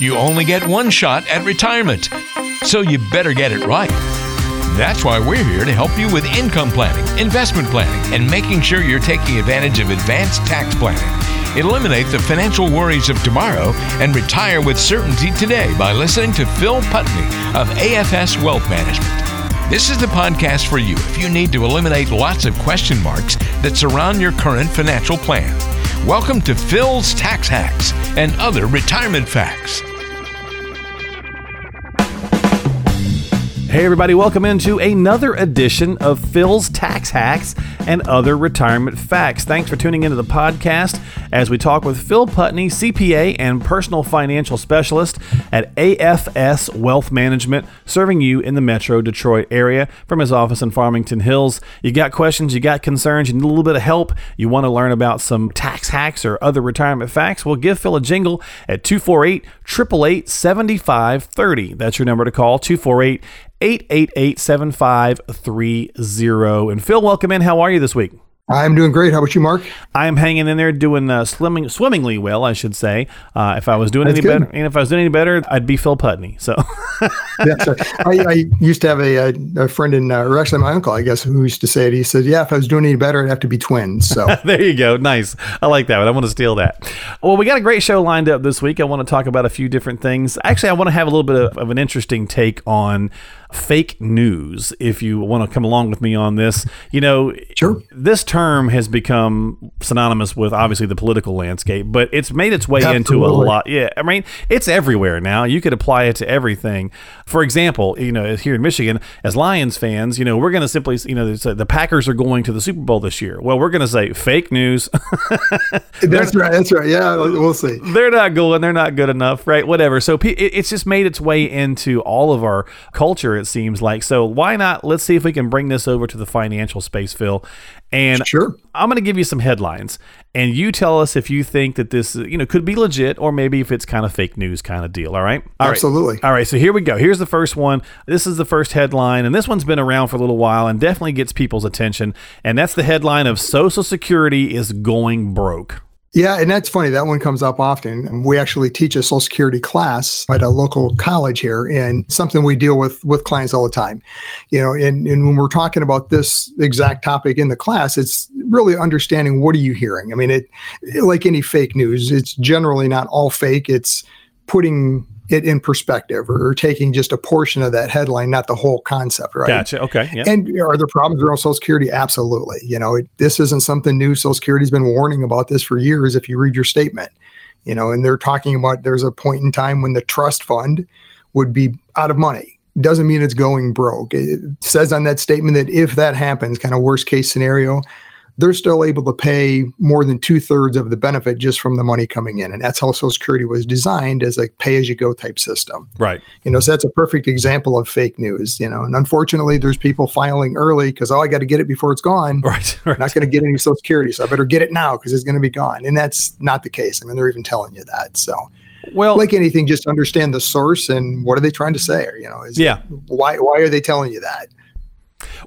You only get one shot at retirement. So you better get it right. That's why we're here to help you with income planning, investment planning, and making sure you're taking advantage of advanced tax planning. Eliminate the financial worries of tomorrow and retire with certainty today by listening to Phil Putney of AFS Wealth Management. This is the podcast for you if you need to eliminate lots of question marks that surround your current financial plan. Welcome to Phil's Tax Hacks and other retirement facts. Hey, everybody, welcome into another edition of Phil's Tax Hacks and Other Retirement Facts. Thanks for tuning into the podcast as we talk with Phil Putney, CPA and personal financial specialist at AFS Wealth Management, serving you in the metro Detroit area from his office in Farmington Hills. You got questions, you got concerns, you need a little bit of help, you want to learn about some tax hacks or other retirement facts? Well, give Phil a jingle at 248 888 7530. That's your number to call, 248 888 7530. And Phil, welcome in. How are you this week? I'm doing great. How about you, Mark? I am hanging in there, doing uh, swimming, swimmingly well, I should say. Uh, if I was doing That's any good. better, and if I was doing any better, I'd be Phil Putney. So, right. I, I used to have a, a, a friend in, uh, or actually my uncle, I guess, who used to say it. He said, "Yeah, if I was doing any better, I'd have to be twins." So there you go. Nice. I like that one. I want to steal that. Well, we got a great show lined up this week. I want to talk about a few different things. Actually, I want to have a little bit of, of an interesting take on fake news. If you want to come along with me on this, you know, Sure. this term has become synonymous with obviously the political landscape, but it's made its way into a lot. Yeah, I mean, it's everywhere now. You could apply it to everything. For example, you know, here in Michigan, as Lions fans, you know, we're going to simply, you know, the Packers are going to the Super Bowl this year. Well, we're going to say fake news. that's right. That's right. Yeah, we'll see. they're not going. They're not good enough, right? Whatever. So it's just made its way into all of our culture. It seems like. So why not? Let's see if we can bring this over to the financial space, Phil. And Sure. I'm going to give you some headlines, and you tell us if you think that this, you know, could be legit, or maybe if it's kind of fake news kind of deal. All right. All right. Absolutely. All right, so here we go. Here's the first one. This is the first headline, and this one's been around for a little while and definitely gets people's attention. And that's the headline of Social Security is going broke. Yeah, and that's funny. That one comes up often. We actually teach a Social Security class at a local college here, and something we deal with with clients all the time. You know, and, and when we're talking about this exact topic in the class, it's really understanding what are you hearing. I mean, it like any fake news, it's generally not all fake. It's putting it in perspective or taking just a portion of that headline, not the whole concept, right? Gotcha. Okay. Yeah. And are there problems around Social Security? Absolutely. You know, it, this isn't something new. Social Security's been warning about this for years. If you read your statement, you know, and they're talking about there's a point in time when the trust fund would be out of money. Doesn't mean it's going broke. It says on that statement that if that happens, kind of worst case scenario, they're still able to pay more than two thirds of the benefit just from the money coming in. And that's how Social Security was designed as a pay as you go type system right. you know so that's a perfect example of fake news you know and unfortunately there's people filing early because oh i got to get it before it's gone Right. Right. not going to get any social security so i better get it now because it's going to be gone and that's not the case i mean they're even telling you that so well, like anything just understand the source and what are they trying to say or, you know is yeah. why why are they telling you that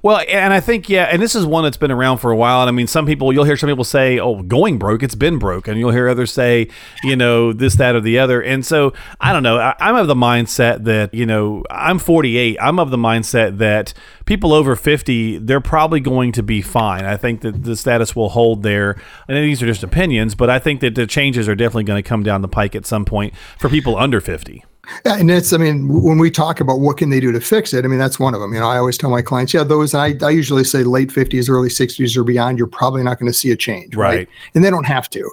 Well, and I think yeah, and this is one that's been around for a while. And I mean, some people you'll hear some people say, "Oh, going broke, it's been broke," and you'll hear others say, you know, this, that, or the other. And so I don't know. I, I'm of the mindset that you know I'm 48. I'm of the mindset that people over 50 they're probably going to be fine. I think that the status will hold there. And these are just opinions, but I think that the changes are definitely going to come down the pike at some point for people under 50. Yeah, and it's, I mean, when we talk about what can they do to fix it, I mean, that's one of them. You know, I always tell my clients, yeah, those, I, I usually say late 50s, early 60s or beyond, you're probably not going to see a change. Right. Right. And they don't have to.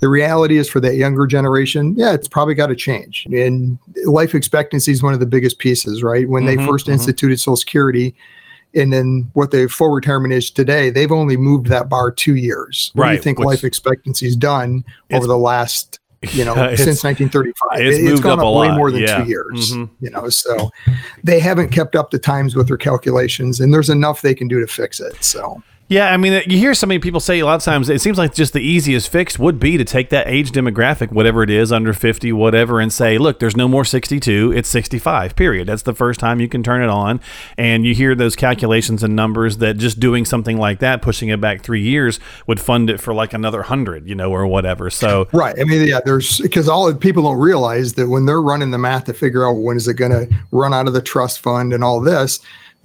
The reality is for that younger generation, yeah, it's probably got to change. And life expectancy is one of the biggest pieces, right? When Mhm, they 1st mhm. instituted Social Security, and then what the full retirement is today, they've only moved that bar two years. What do you Right, think which- life expectancy's done over the last you know, It's- since 1935. it's It- moved gone up a way lot, more than yeah. two years. Mhm. You know, so they haven't kept up the times with their calculations, and there's enough they can do to fix it. So Yeah, I mean, you hear so many people say a lot of times it seems like just the easiest fix would be to take that age demographic, whatever it is, under 50, whatever, and say, look, there's no more 62, it's 65, period. That's the first time you can turn it on. And you hear those calculations and numbers that just doing something like that, pushing it back three years, would fund it for like another 100, you know, or whatever. So, right. I mean, yeah, there's because all people don't realize that when they're running the math to figure out when is it going to run out of the trust fund and all this,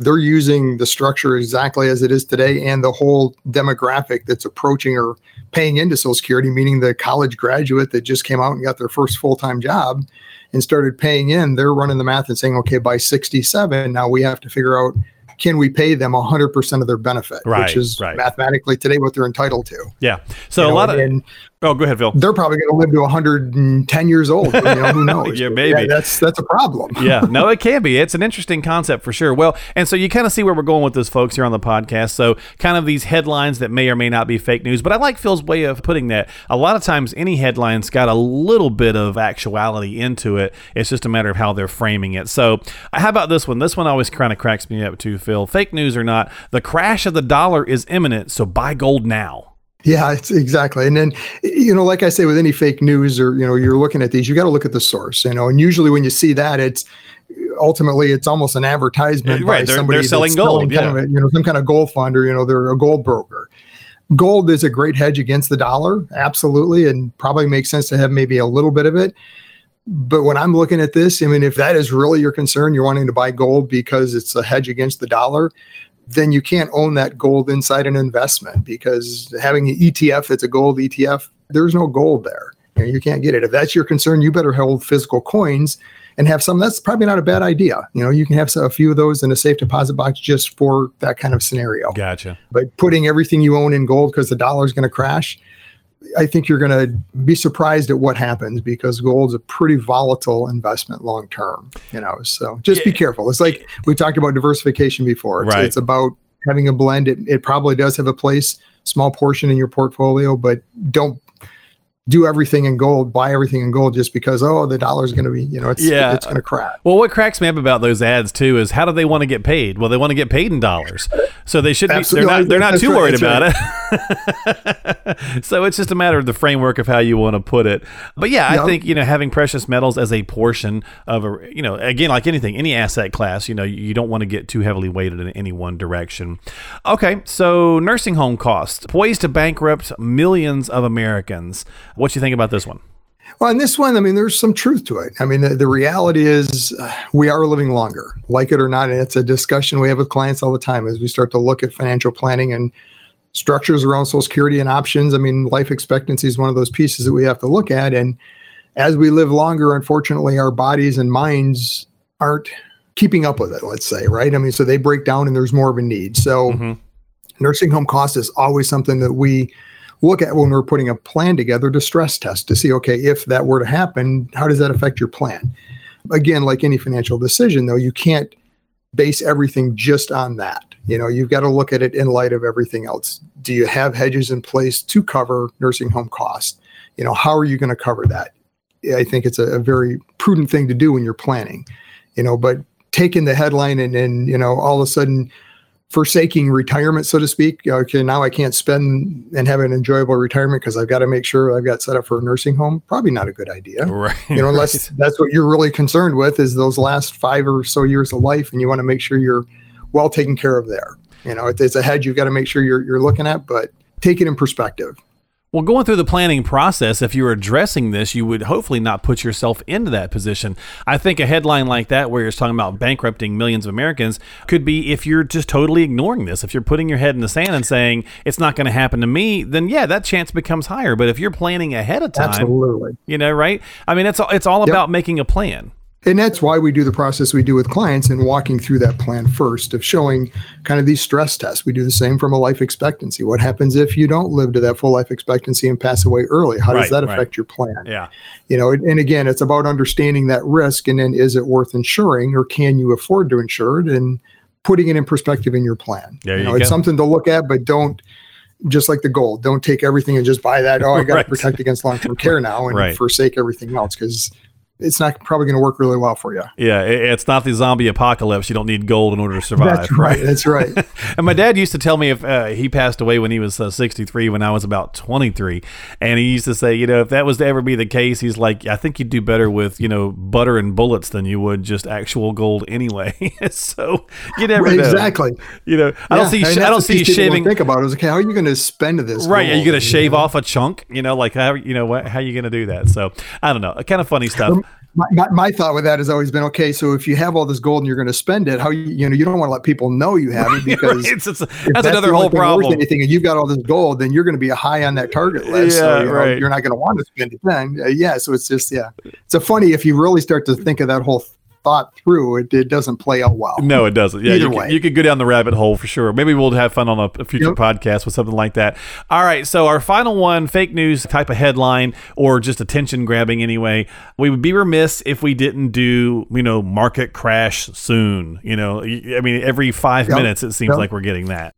they're using the structure exactly as it is today and the whole demographic that's approaching or paying into Social Security, meaning the college graduate that just came out and got their first full time job and started paying in. They're running the math and saying, okay, by 67, now we have to figure out can we pay them 100% of their benefit, right, which is right. mathematically today what they're entitled to. Yeah. So you a know, lot of. And, Oh, go ahead, Phil. They're probably going to live to 110 years old. You know, who knows? yeah, maybe. Yeah, that's that's a problem. yeah, no, it can be. It's an interesting concept for sure. Well, and so you kind of see where we're going with this, folks, here on the podcast. So, kind of these headlines that may or may not be fake news, but I like Phil's way of putting that. A lot of times, any headline's got a little bit of actuality into it. It's just a matter of how they're framing it. So, how about this one? This one always kind of cracks me up too, Phil. Fake news or not, the crash of the dollar is imminent, so buy gold now. Yeah, it's exactly. And then, you know, like I say, with any fake news or, you know, you're looking at these, you got to look at the source, you know, and usually when you see that, it's ultimately it's almost an advertisement right. by they're, somebody they're selling gold, yeah. Kind of a, you know, some kind of gold fund or, you know, they're a gold broker. Gold is a great hedge against the dollar, absolutely, and probably makes sense to have maybe a little bit of it. But when I'm looking at this, I mean, if that is really your concern, you're wanting to buy gold because it's a hedge against the dollar, then you can't own that gold inside an investment because having an ETF that's a gold ETF, there's no gold there. You, know, you can't get it. If that's your concern, you better hold physical coins and have some. That's probably not a bad idea. You know, you can have a few of those in a safe deposit box just for that kind of scenario. Gotcha. But putting everything you own in gold because the dollar is going to crash, I think you're going to be surprised at what happens because gold's a pretty volatile investment long term. You know, so just yeah. be careful. It's like we talked about diversification before. It's, right. it's about having a blend. It, it probably does have a place, small portion in your portfolio, but don't do everything in gold, buy everything in gold just because oh the dollar's going to be you know it's yeah. it's going to crack. Well, what cracks me up about those ads too is how do they want to get paid? Well, they want to get paid in dollars, so they should be. They're not. They're not too right, worried about right. it. so it's just a matter of the framework of how you want to put it. But yeah, yep. I think you know having precious metals as a portion of a you know again like anything any asset class you know you don't want to get too heavily weighted in any one direction. Okay, so nursing home costs poised to bankrupt millions of Americans. What do you think about this one? Well, in this one, I mean, there's some truth to it. I mean, the, the reality is uh, we are living longer, like it or not. And it's a discussion we have with clients all the time as we start to look at financial planning and structures around Social Security and options. I mean, life expectancy is one of those pieces that we have to look at. And as we live longer, unfortunately, our bodies and minds aren't keeping up with it, let's say, right? I mean, so they break down and there's more of a need. So, mm-hmm. nursing home cost is always something that we look at when we're putting a plan together to stress test to see, okay, if that were to happen, how does that affect your plan? Again, like any financial decision, though, you can't base everything just on that. You know, you've got to look at it in light of everything else. Do you have hedges in place to cover nursing home costs? You know, how are you going to cover that? I think it's a, a very prudent thing to do when you're planning, you know, but taking the headline and then, you know, all of a sudden forsaking retirement, so to speak. Okay, now I can't spend and have an enjoyable retirement because I've got to make sure I've got set up for a nursing home. Probably not a good idea, right? You know, unless right. that's what you're really concerned with is those last five or so years of life, and you want to make sure you're well taken care of there. You know, it's a head you've got to make sure you're you're looking at, but take it in perspective. Well, going through the planning process, if you were addressing this, you would hopefully not put yourself into that position. I think a headline like that, where you're talking about bankrupting millions of Americans, could be if you're just totally ignoring this. If you're putting your head in the sand and saying it's not going to happen to me, then yeah, that chance becomes higher. But if you're planning ahead of time, absolutely, you know, right? I mean, it's it's all about making a plan and that's why we do the process we do with clients and walking through that plan first of showing kind of these stress tests. We do the same from a life expectancy. What happens if you don't live to that full life expectancy and pass away early? How does that affect right. your plan? Yeah. You know, and again, it's about understanding that risk and then is it worth insuring or can you afford to insure it and putting it in perspective in your plan. There you, you know, it's something to look at, but don't just like the gold. Don't take everything and just buy that. Oh, I got to right. protect against long term care now and forsake everything else because it's not probably going to work really well for you. Yeah, it's not the zombie apocalypse. You don't need gold in order to survive. That's right. That's right. and my dad used to tell me if uh, he passed away when he was uh, 63, when I was about 23, and he used to say, you know, if that was to ever be the case, he's like, I think you'd do better with you know butter and bullets than you would just actual gold anyway. so you never know. exactly. You know, I don't see. and I don't see people shaving. Think about it. It was okay. How are you going to spend this? Right, are you going to shave off a chunk? You know, like how you know what? How are you going to do that? So I don't know. Kind of funny stuff. My, my, my thought with that has always been okay. So if you have all this gold and you're going to spend it, how you you know you don't want to let people know you have it because it's, it's, if that's, another whole problem. Anything, and you've got all this gold, then you're going to be a high on that target list. so, Yeah, you know, right. You're not going to want to spend it then. Uh, yeah. So it's just yeah. It's a funny if you really start to think of that whole thought through, it, it doesn't play out well. No, it doesn't. Yeah, Either you, could- way. you could go down the rabbit hole for sure. Maybe we'll have fun on a, a future Yep. podcast with something like that. All right, so our final one, fake news type of headline or just attention grabbing anyway. We would be remiss if we didn't do, you know, market crash soon. You know, I mean, every five Yep. minutes it seems Yep. like we're getting that.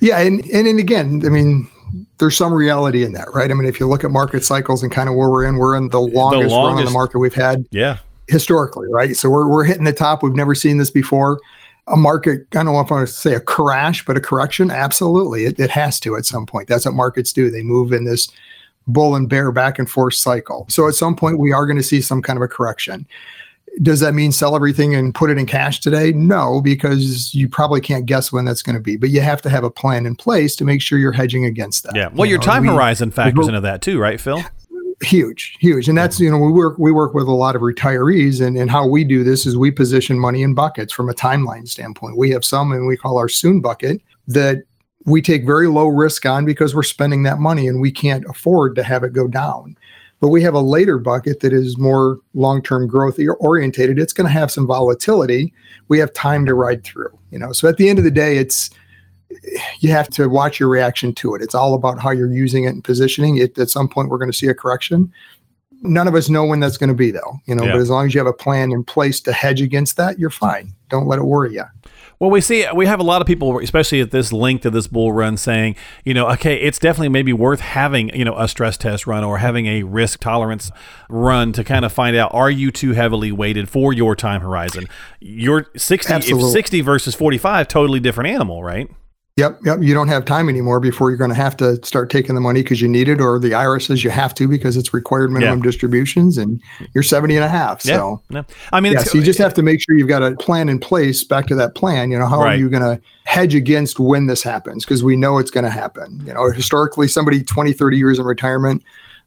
Yeah, and and and again, I mean, there's some reality in that, right? I mean, if you look at market cycles and kind of where we're in, we're in the longest, run on the market we've had Yeah. Historically, right? So we're we're hitting the top. We've never seen this before. A market, I don't know if I want to say a crash, but a correction, absolutely. It, it has to at some point. That's what markets do. They move in this bull and bear back and forth cycle. So at some point, we are going to see some kind of a correction. Does that mean sell everything and put it in cash today? No, because you probably can't guess when that's going to be. But you have to have a plan in place to make sure you're hedging against that. Yeah. Well, You your know, time we- horizon factors we- into that too, right, Phil? Huge huge. And that's you know we work we work with a lot of retirees and, and how we do this is we position money in buckets from a timeline standpoint. We have some and we call our soon bucket that we take very low risk on because we're spending that money and we can't afford to have it go down. But we have a later bucket that is more long-term growth orientated. It's going to have some volatility. We have time to ride through you know? So at the end of the day it's you have to watch your reaction to it. It's all about how you're using it and positioning it. At some point, we're going to see a correction. None of us know when that's going to be, though. You know, Yeah. but as long as you have a plan in place to hedge against that, you're fine. Don't let it worry you. Well, we see we have a lot of people, especially at this length of this bull run, saying, you know, okay, it's definitely maybe worth having, you know, a stress test run or having a risk tolerance run to kind of find out are you too heavily weighted for your time horizon? Sixty, if sixty versus forty five, totally different animal, right? Yep, yep. You don't have time anymore before you're going to have to start taking the money because you need it, or the IRS says you have to because it's required minimum distributions, and you're 70 and a half. Yeah. So, yeah. I mean, yeah, it's, so you just have to make sure you've got a plan in place. Back to that plan, you know, how Right. are you going to hedge against when this happens? Because we know it's going to happen. You know, historically, somebody 20, 30 years in retirement,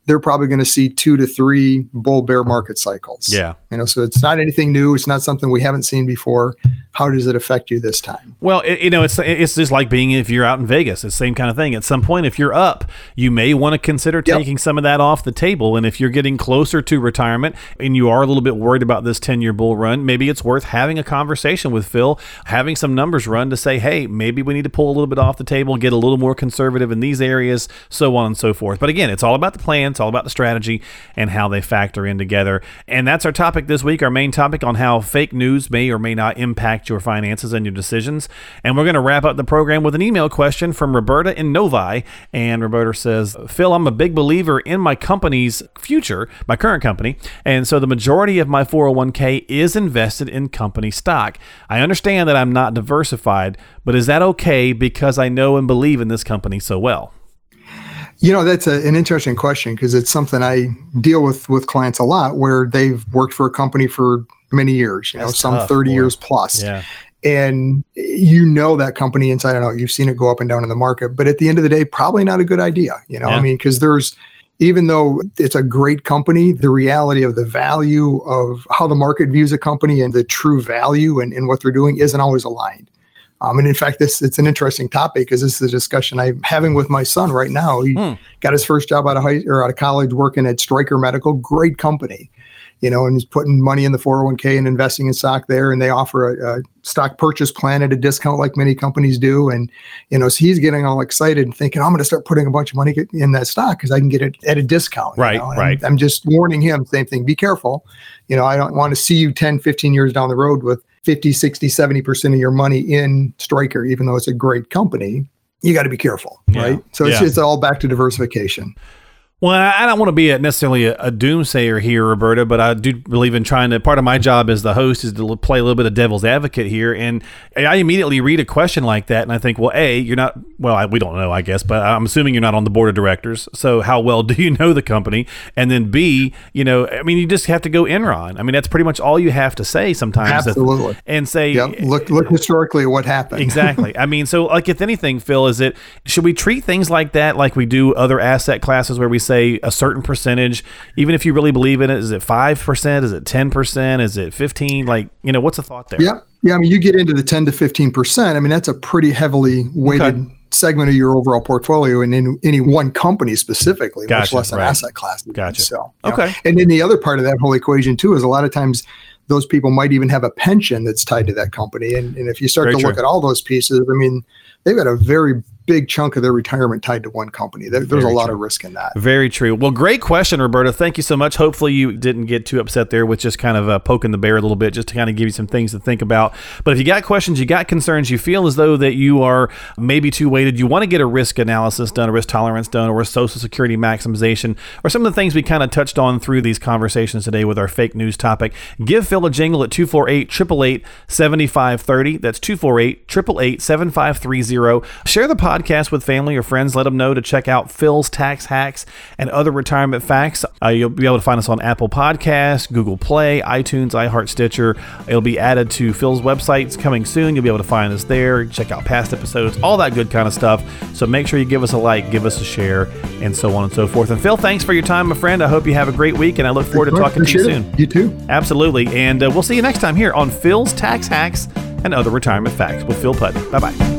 they're probably going to see two to three bull bear market cycles. yeah. You know, so it's not anything new. It's not something we haven't seen before. How does it affect you this time? Well, it, you know, it's it's just like being if you're out in Vegas. It's the same kind of thing. At some point, if you're up, you may want to consider Yep. taking some of that off the table. And if you're getting closer to retirement and you are a little bit worried about this 10 year bull run, maybe it's worth having a conversation with Phil, having some numbers run to say, hey, maybe we need to pull a little bit off the table, get a little more conservative in these areas, so on and so forth. But again, it's all about the plan, it's all about the strategy and how they factor in together. And that's our topic this week, our main topic on how fake news may or may not impact your finances and your decisions. And we're going to wrap up the program with an email question from Roberta in Novi. And Roberta says, Phil, I'm a big believer in my company's future, my current company. And so the majority of my 401k is invested in company stock. I understand that I'm not diversified, but is that okay because I know and believe in this company so well? You know, that's a, an interesting question because it's something I deal with with clients a lot where they've worked for a company for many years, you know, some tough, 30 boy. years plus. Yeah. And you know that company inside and out. You've seen it go up and down in the market, but at the end of the day, probably not a good idea. You know, Yeah. I mean, because there's even though it's a great company, the reality of the value of how the market views a company and the true value and, and what they're doing isn't always aligned. Um, and in fact, this it's an interesting topic because this is a discussion I'm having with my son right now. He Hmm. got his first job out of high or out of college working at Stryker Medical, great company, you know, and he's putting money in the 401k and investing in stock there. And they offer a, a stock purchase plan at a discount like many companies do. And, you know, so he's getting all excited and thinking, I'm going to start putting a bunch of money in that stock because I can get it at a discount. you Right, know? Right. I'm, I'm just warning him, same thing, be careful. You know, I don't want to see you 10, 15 years down the road with 50, 60, 70% of your money in Stryker, even though it's a great company. You got to be careful, Yeah, right? So it's, yeah. it's all back to diversification. Well, I don't want to be a, necessarily a, a doomsayer here, Roberta, but I do believe in trying to. Part of my job as the host is to play a little bit of devil's advocate here, and I immediately read a question like that, and I think, well, a, you're not. Well, I, we don't know, I guess, but I'm assuming you're not on the board of directors. So how well do you know the company? And then b, you know, I mean, you just have to go Enron. I mean, that's pretty much all you have to say sometimes. Absolutely. And say, yep. look, look historically what happened. exactly. I mean, so like if anything, Phil, is it should we treat things like that like we do other asset classes where we say a certain percentage, even if you really believe in it? Is it 5%? Is it 10%? Is it 15? Like, you know, what's the thought there? Yeah. Yeah. I mean, you get into the 10 to 15%. I mean, that's a pretty heavily weighted okay. segment of your overall portfolio and in any one company specifically, gotcha, much less an right. asset class. Gotcha. So, okay. Know? And then the other part of that whole equation too is a lot of times those people might even have a pension that's tied to that company. And, and if you start Very to true. look at all those pieces, I mean, they've got a very big chunk of their retirement tied to one company. There, there's Very a lot true. of risk in that. Very true. Well, great question, Roberta. Thank you so much. Hopefully, you didn't get too upset there with just kind of uh, poking the bear a little bit, just to kind of give you some things to think about. But if you got questions, you got concerns, you feel as though that you are maybe too weighted, you want to get a risk analysis done, a risk tolerance done, or a Social Security maximization, or some of the things we kind of touched on through these conversations today with our fake news topic, give Phil a jingle at 248 888 7530. That's 248 888 7530. Share the podcast with family or friends. Let them know to check out Phil's Tax Hacks and other retirement facts. Uh, you'll be able to find us on Apple Podcasts, Google Play, iTunes, iHeart, Stitcher. It'll be added to Phil's websites coming soon. You'll be able to find us there, check out past episodes, all that good kind of stuff. So make sure you give us a like, give us a share, and so on and so forth. And Phil, thanks for your time, my friend. I hope you have a great week, and I look forward to talking to you soon. You too. Absolutely. And uh, we'll see you next time here on Phil's Tax Hacks and Other Retirement Facts with Phil Putney. Bye bye.